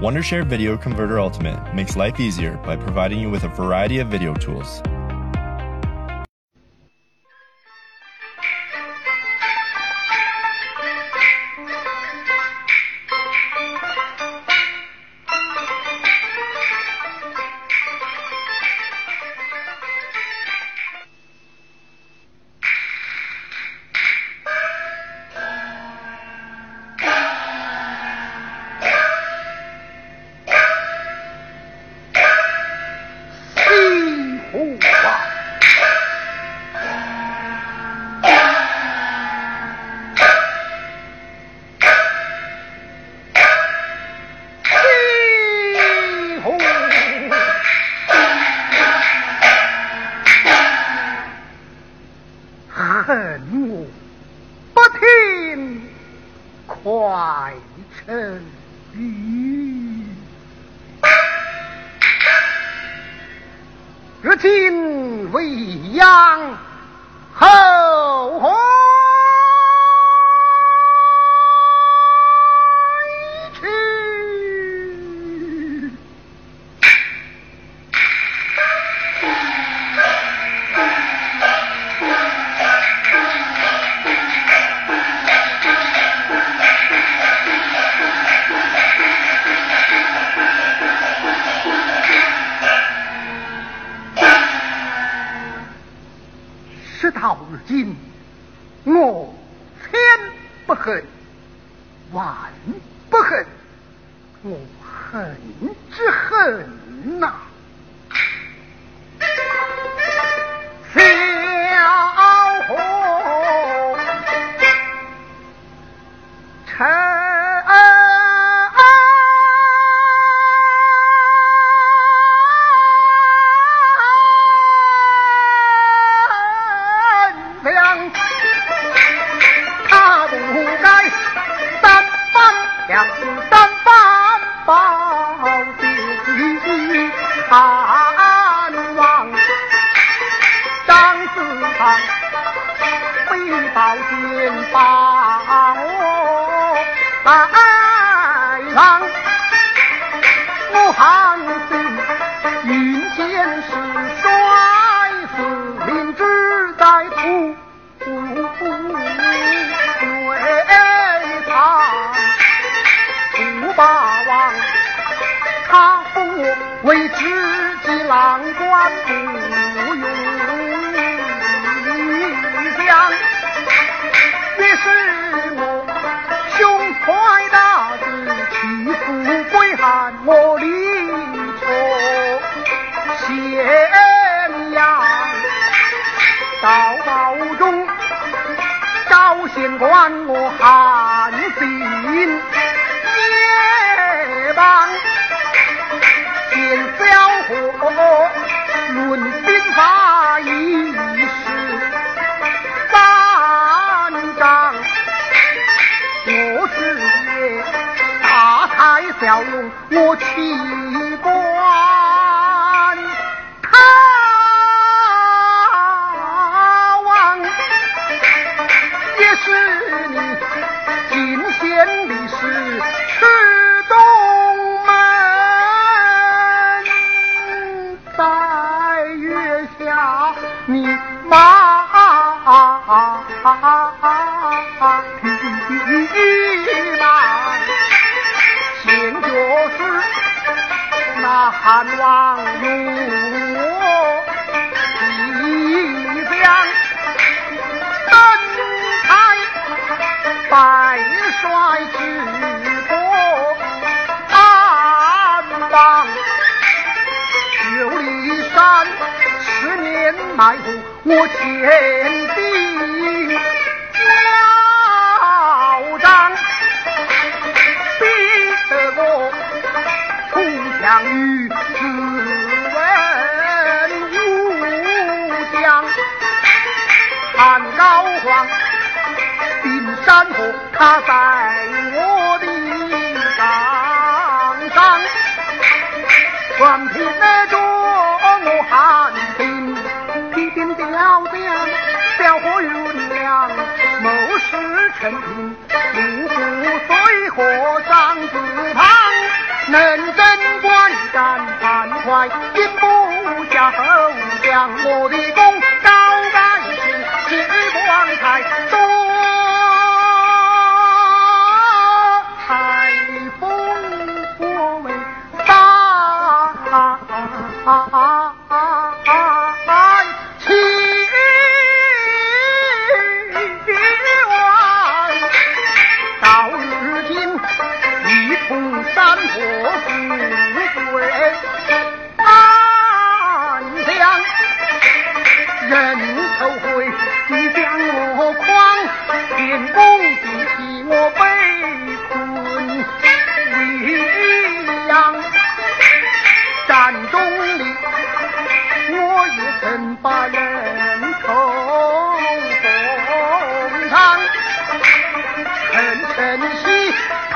Wondershare Video Converter Ultimate makes life easier by providing you with a variety of video tools. Uh, 事到如今，我千不恨，万不恨，我恨之恨呐。汉王用我一将，登台拜帅举国安邦，九里山十年埋伏我前兵。慌，山河他在我的掌上，全凭那我汉兵，披点吊将，吊火有娘，谋士陈平，五虎随和张子胖，能征惯战汉怀，兵不下后将我的功。走。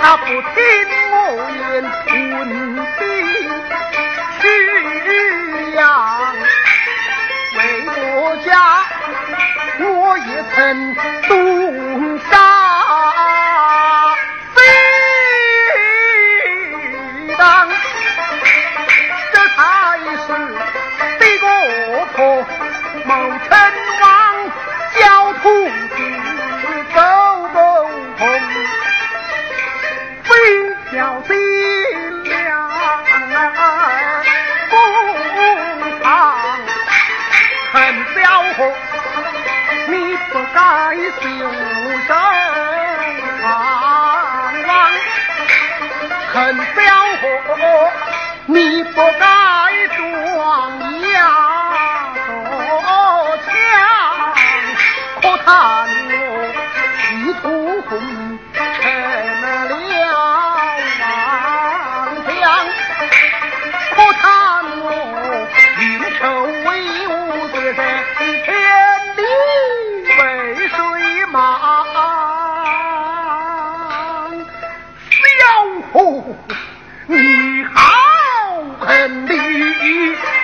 他。不听小心两不长，恨小伙，你不该袖手旁观；恨小伙，你不该装哑做强。可叹我一途红。恩恩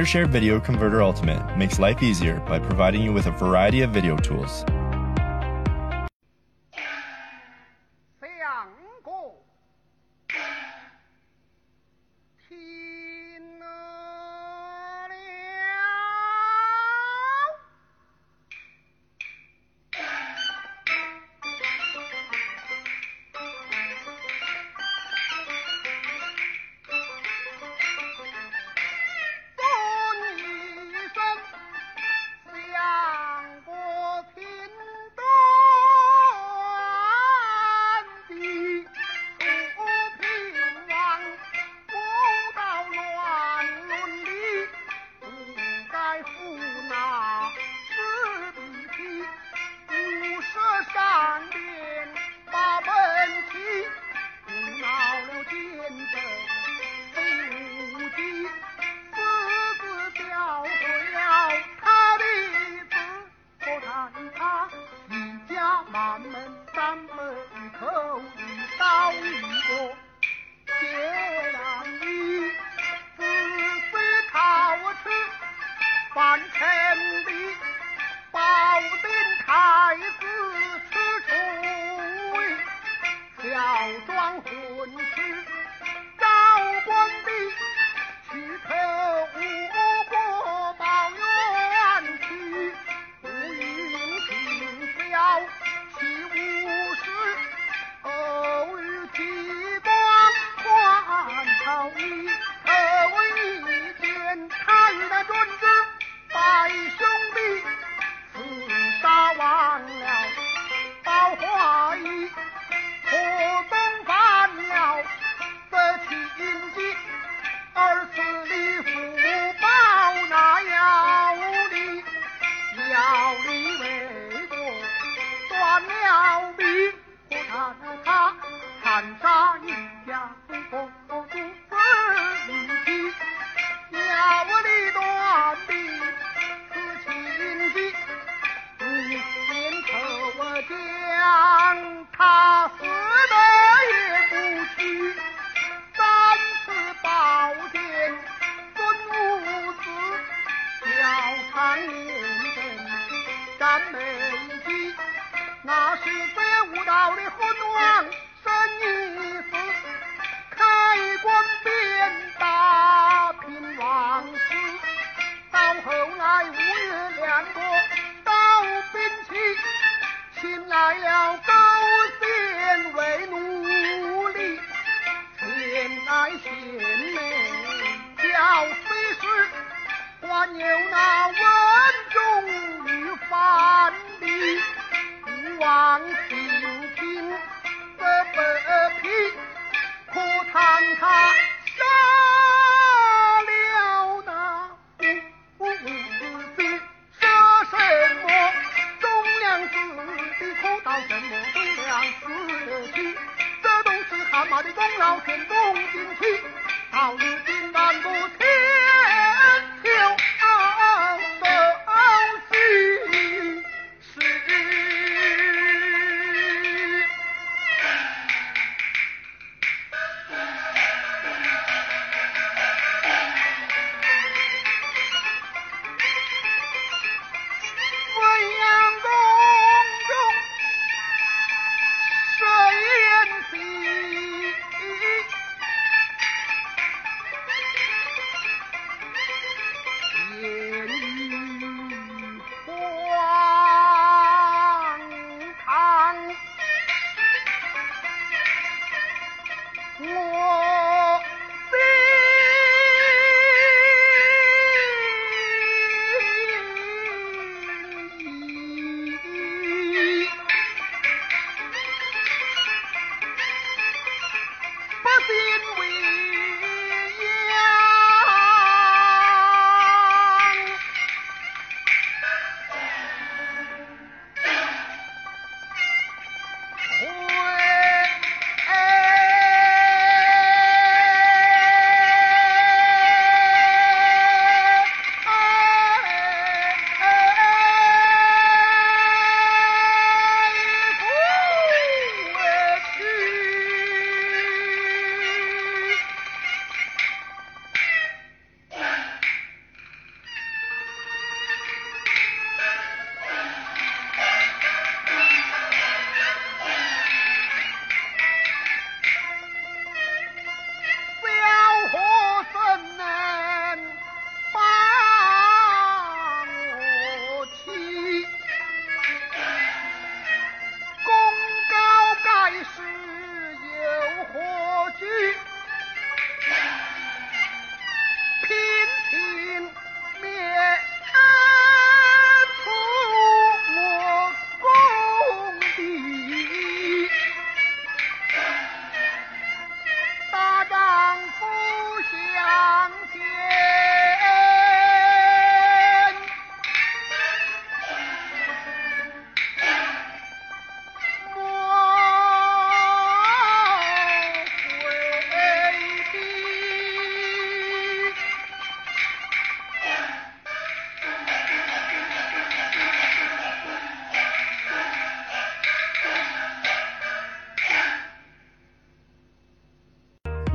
Wondershare Video Converter Ultimate makes life easier by providing you with a variety of video tools.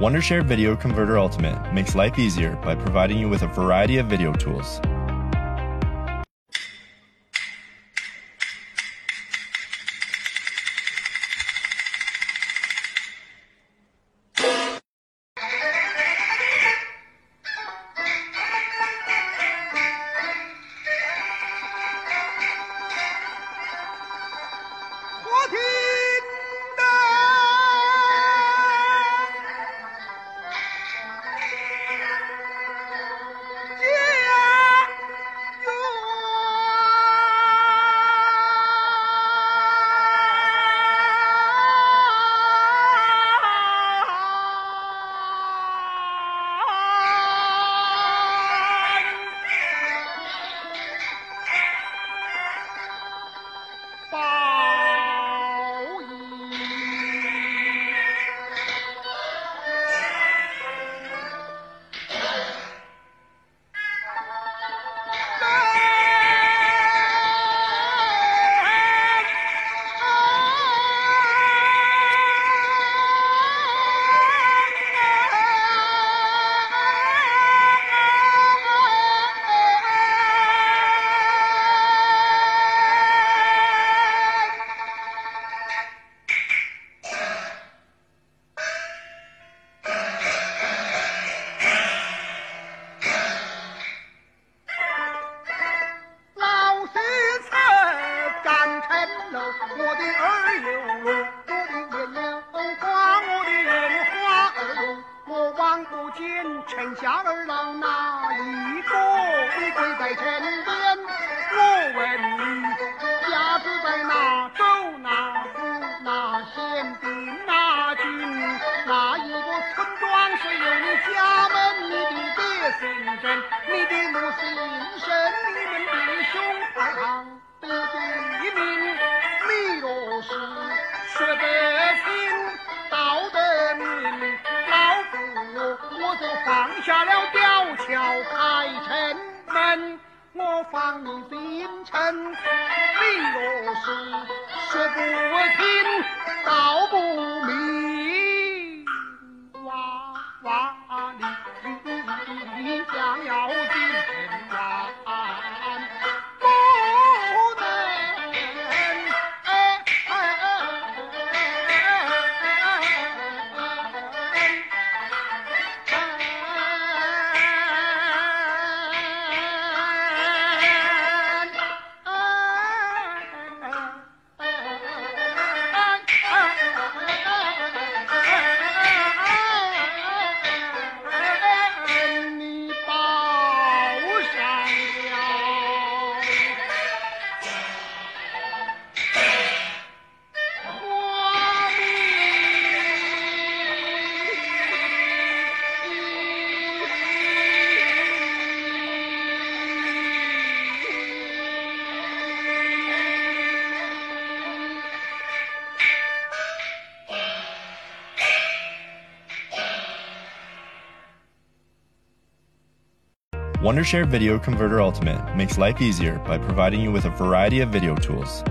Wondershare Video Converter Ultimate makes life easier by providing you with a variety of video tools. Wondershare Video Converter Ultimate makes life easier by providing you with a variety of video tools.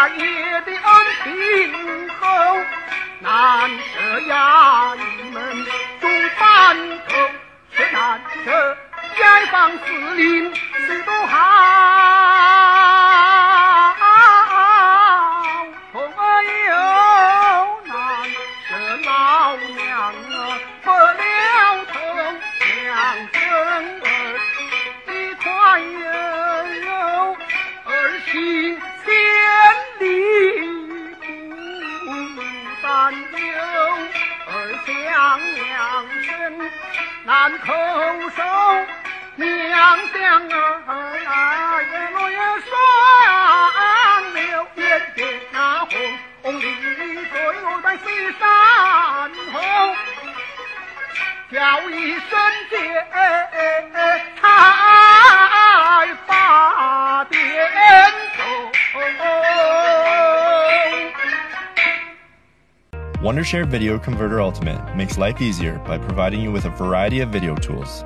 大爷的恩情厚，难得衙门众班头，却难得街坊四邻许多好。叫一声姐，才把点头。 Wondershare Video Converter Ultimate makes life easier by providing you with a variety of video tools.